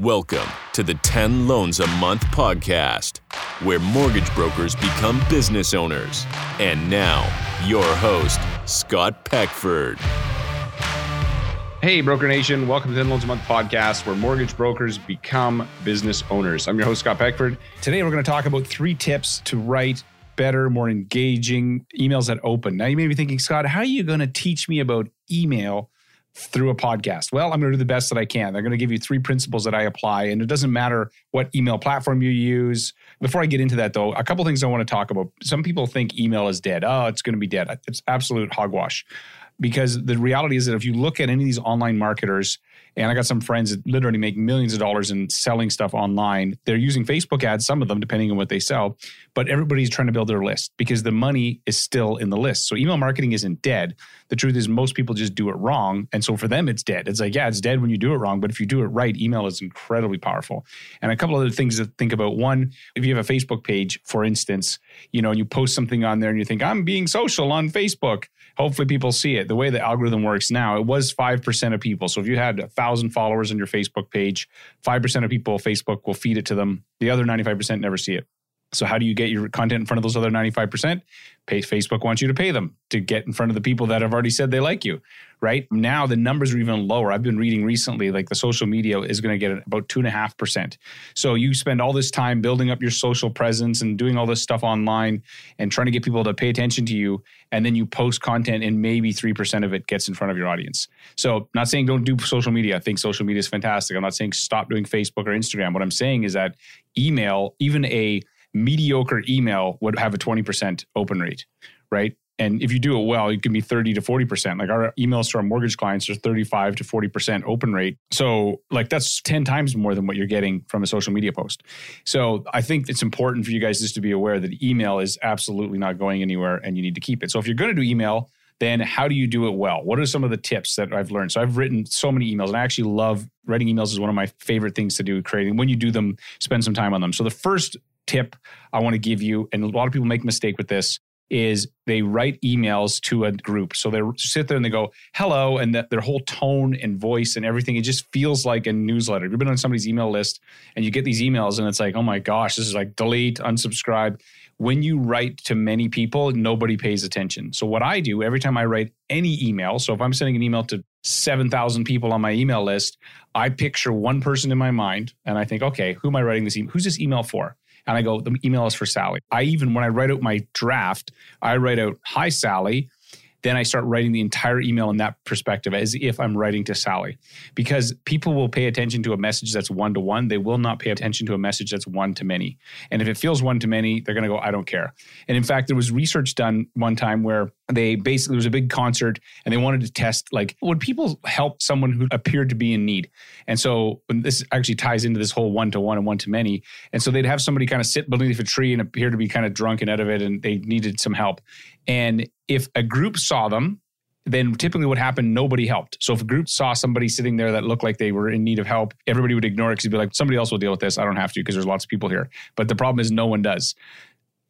Welcome to the 10 Loans a Month podcast, where mortgage brokers become business owners. And now, your host, Scott Peckford. Hey, Broker Nation. Welcome to the 10 Loans a Month podcast, where mortgage brokers become business owners. I'm your host, Scott Peckford. Today, we're going to talk about three tips to write better, more engaging emails that open. Now, you may be thinking, Scott, how are you going to teach me about email? Through a podcast? Well, I'm going to do the best that I can. They're going to give you three principles that I apply, and it doesn't matter what email platform you use. Before I get into that, though, a couple things I want to talk about. Some people think email is dead. Oh, it's going to be dead. It's absolute hogwash. Because the reality is that if you look at any of these online marketers, and I got some friends that literally make millions of dollars in selling stuff online. They're using Facebook ads, some of them, depending on what they sell, but everybody's trying to build their list because the money is still in the list. So email marketing isn't dead. The truth is, most people just do it wrong. And so for them, it's dead. It's like, yeah, it's dead when you do it wrong. But if you do it right, email is incredibly powerful. And a couple other things to think about. One, if you have a Facebook page, for instance, you know, and you post something on there and you think, I'm being social on Facebook, hopefully people see it. The way the algorithm works now, it was 5% of people. So if you had a thousand followers on your Facebook page, 5% of people, Facebook will feed it to them. The other 95% never see it. So how do you get your content in front of those other 95%? Pay, Facebook wants you to pay them to get in front of the people that have already said they like you, right? Now the numbers are even lower. I've been reading recently, like the social media is going to get about two and a half percent. So you spend all this time building up your social presence and doing all this stuff online and trying to get people to pay attention to you. And then you post content and maybe 3% of it gets in front of your audience. So not saying don't do social media. I think social media is fantastic. I'm not saying stop doing Facebook or Instagram. What I'm saying is that email, even a mediocre email would have a 20% open rate, right? And if you do it well, it can be 30 to 40%. Like our emails to our mortgage clients are 35 to 40% open rate. So, like, that's 10 times more than what you're getting from a social media post. So, I think it's important for you guys just to be aware that email is absolutely not going anywhere and you need to keep it. So, if you're going to do email, then how do you do it well? What are some of the tips that I've learned? So I've written so many emails and I actually love writing emails is one of my favorite things to do creating. When you do them, spend some time on them. So the first tip I want to give you, and a lot of people make mistake with this, is they write emails to a group. So they sit there and they go, hello, and their whole tone and voice and everything, it just feels like a newsletter. You've been on somebody's email list and you get these emails and it's like, oh my gosh, this is like delete, unsubscribe. When you write to many people, nobody pays attention. So what I do every time I write any email, so if I'm sending an email to 7,000 people on my email list, I picture one person in my mind and I think, okay, who am I writing this email? Who's this email for? And I go, the email is for Sally. I even, when I write out my draft, I write out, hi, Sally. Then I start writing the entire email in that perspective as if I'm writing to Sally. Because people will pay attention to a message that's one to one. They will not pay attention to a message that's one to many. And if it feels one to many, they're going to go, I don't care. And in fact, there was research done one time where they basically, there was a big concert and they wanted to test, like, would people help someone who appeared to be in need? And so this actually ties into this whole one to one and one to many. And so they'd have somebody kind of sit beneath a tree and appear to be kind of drunk and out of it and they needed some help. And if a group saw them, then typically what happened, nobody helped. So if a group saw somebody sitting there that looked like they were in need of help, everybody would ignore it because they'd be like, somebody else will deal with this. I don't have to because there's lots of people here. But the problem is no one does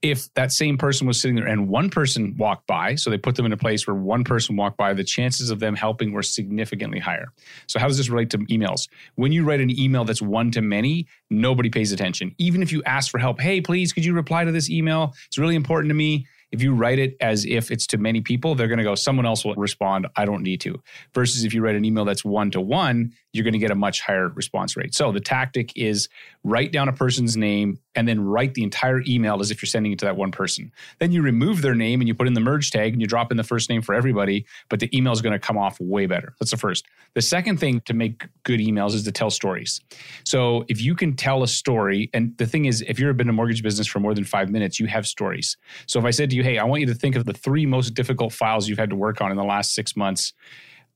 if that same person was sitting there and one person walked by, so they put them in a place where one person walked by, the chances of them helping were significantly higher. So, how does this relate to emails? When you write an email that's one to many, nobody pays attention. Even if you ask for help, hey, please, could you reply to this email? It's really important to me. If you write it as if it's to many people, they're going to go, someone else will respond. I don't need to. Versus if you write an email that's one to one, you're going to get a much higher response rate. So the tactic is write down a person's name and then write the entire email as if you're sending it to that one person. Then you remove their name and you put in the merge tag and you drop in the first name for everybody, but the email is going to come off way better. That's the first. The second thing to make good emails is to tell stories. So if you can tell a story, and the thing is, if you've been in a mortgage business for more than five minutes, you have stories. So if I said to you, hey, I want you to think of the three most difficult files you've had to work on in the last six months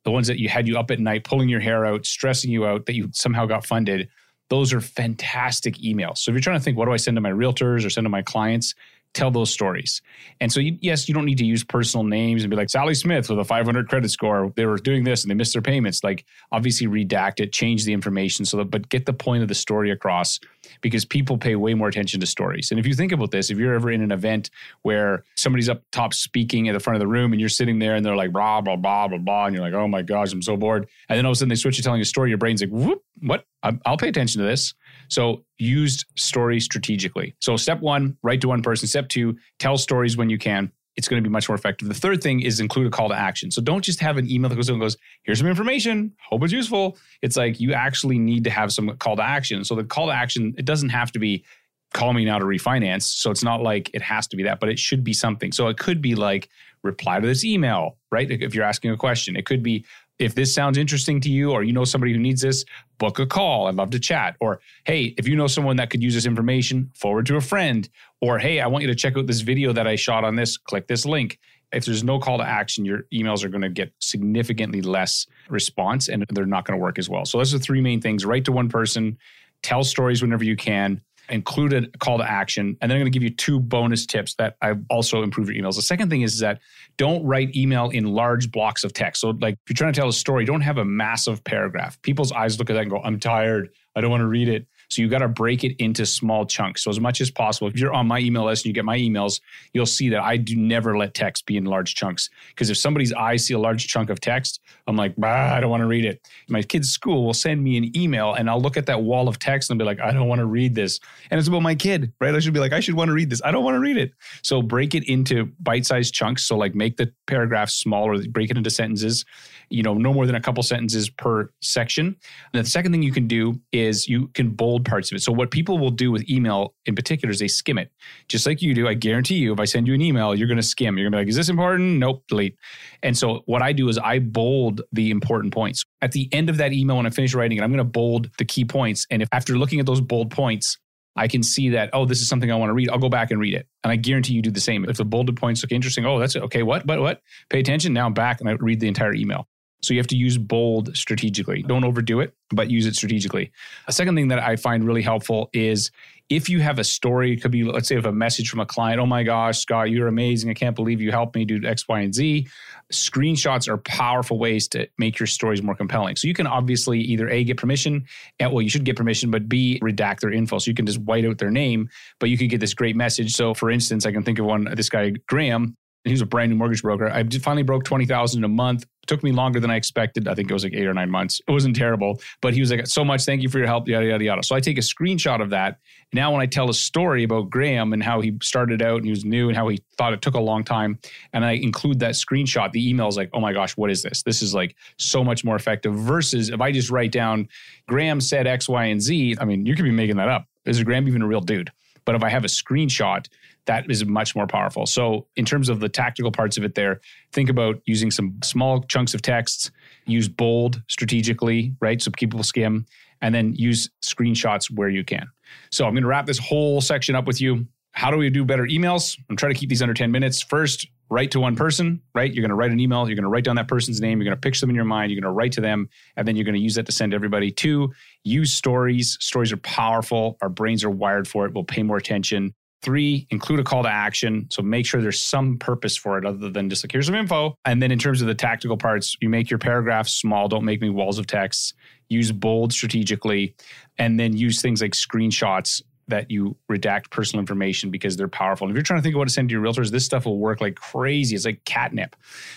the ones that you had you up at night, pulling your hair out, stressing you out, that you somehow got funded, those are fantastic emails. So if you're trying to think, what do I send to my realtors or send to my clients? Tell those stories. And so, you, yes, you don't need to use personal names and be like Sally Smith with a 500 credit score. They were doing this and they missed their payments. Like, obviously, redact it, change the information so that, but get the point of the story across because people pay way more attention to stories. And if you think about this, if you're ever in an event where somebody's up top speaking at the front of the room and you're sitting there and they're like blah blah blah blah blah, and you're like, oh my gosh, I'm so bored. And then all of a sudden they switch to telling a story, your brain's like, whoop, what? I'll pay attention to this. So use stories strategically. So step one, write to one person. Step two, tell stories when you can. It's going to be much more effective. The third thing is include a call to action. So don't just have an email that goes and goes, here's some information, hope it's useful. It's like you actually need to have some call to action. So the call to action, it doesn't have to be call me now to refinance. So it's not like it has to be that, but it should be something. So it could be like reply to this email, right? If you're asking a question, it could be if this sounds interesting to you or you know somebody who needs this, book a call. I'd love to chat. Or, hey, if you know someone that could use this information, forward to a friend. Or, hey, I want you to check out this video that I shot on this, click this link. If there's no call to action, your emails are going to get significantly less response and they're not going to work as well. So, those are the three main things write to one person, tell stories whenever you can, include a call to action. And then I'm going to give you two bonus tips that I've also improve your emails. The second thing is that don't write email in large blocks of text. So, like if you're trying to tell a story, don't have a massive paragraph. People's eyes look at that and go, I'm tired. I don't want to read it. So you got to break it into small chunks. So as much as possible, if you're on my email list and you get my emails, you'll see that I do never let text be in large chunks. Because if somebody's eyes see a large chunk of text, I'm like, I don't want to read it. My kid's school will send me an email and I'll look at that wall of text and be like, I don't want to read this. And it's about my kid, right? I should be like, I should want to read this. I don't want to read it. So break it into bite-sized chunks. So like make the paragraph smaller, break it into sentences, you know, no more than a couple sentences per section. And the second thing you can do is you can bold parts of it. So what people will do with email in particular is they skim it. Just like you do, I guarantee you, if I send you an email, you're going to skim. You're going to be like, is this important? Nope, delete. And so what I do is I bold the important points. At the end of that email, when I finish writing it, I'm going to bold the key points. And if after looking at those bold points, I can see that, oh, this is something I want to read. I'll go back and read it. And I guarantee you do the same. If the bolded points look interesting, oh, that's it. Okay, what, what, what? Pay attention. Now I'm back and I read the entire email. So you have to use bold strategically. Don't overdo it, but use it strategically. A second thing that I find really helpful is if you have a story, it could be, let's say, if a message from a client, oh my gosh, Scott, you're amazing. I can't believe you helped me do X, Y, and Z. Screenshots are powerful ways to make your stories more compelling. So you can obviously either A, get permission, and well, you should get permission, but B, redact their info. So you can just white out their name, but you could get this great message. So for instance, I can think of one, this guy, Graham, he was a brand new mortgage broker. I finally broke 20,000 a month. It took me longer than I expected. I think it was like eight or nine months. It wasn't terrible, but he was like, so much. Thank you for your help, yada, yada, yada. So I take a screenshot of that. Now, when I tell a story about Graham and how he started out and he was new and how he thought it took a long time, and I include that screenshot, the email is like, oh my gosh, what is this? This is like so much more effective versus if I just write down Graham said X, Y, and Z. I mean, you could be making that up. Is Graham even a real dude? But if I have a screenshot, that is much more powerful. So, in terms of the tactical parts of it, there, think about using some small chunks of text, use bold strategically, right? So people skim, and then use screenshots where you can. So, I'm going to wrap this whole section up with you. How do we do better emails? I'm trying to keep these under 10 minutes. First, write to one person, right? You're going to write an email. You're going to write down that person's name. You're going to picture them in your mind. You're going to write to them, and then you're going to use that to send everybody. Two, use stories. Stories are powerful. Our brains are wired for it. We'll pay more attention. Three, include a call to action. So make sure there's some purpose for it other than just like, here's some info. And then in terms of the tactical parts, you make your paragraphs small. Don't make me walls of text. Use bold strategically. And then use things like screenshots that you redact personal information because they're powerful. And if you're trying to think of what to send to your realtors, this stuff will work like crazy. It's like catnip.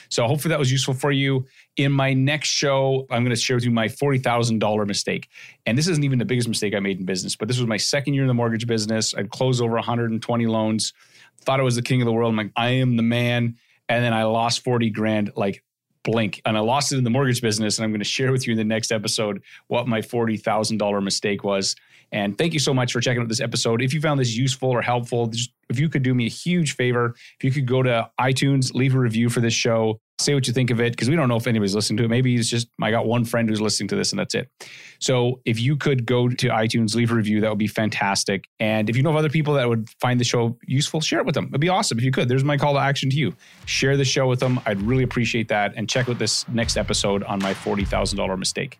So hopefully that was useful for you. In my next show, I'm going to share with you my $40,000 mistake. And this isn't even the biggest mistake I made in business, but this was my second year in the mortgage business. I'd closed over 120 loans, thought I was the king of the world. I'm like, I am the man. And then I lost 40 grand like blink. And I lost it in the mortgage business. And I'm going to share with you in the next episode what my $40,000 mistake was. And thank you so much for checking out this episode. If you found this useful or helpful, just, if you could do me a huge favor, if you could go to iTunes, leave a review for this show, say what you think of it, because we don't know if anybody's listening to it. Maybe it's just I got one friend who's listening to this and that's it. So if you could go to iTunes, leave a review, that would be fantastic. And if you know of other people that would find the show useful, share it with them. It'd be awesome if you could. There's my call to action to you. Share the show with them. I'd really appreciate that. And check out this next episode on my $40,000 mistake.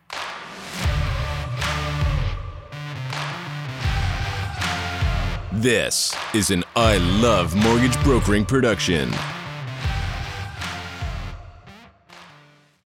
This is an I Love Mortgage Brokering production.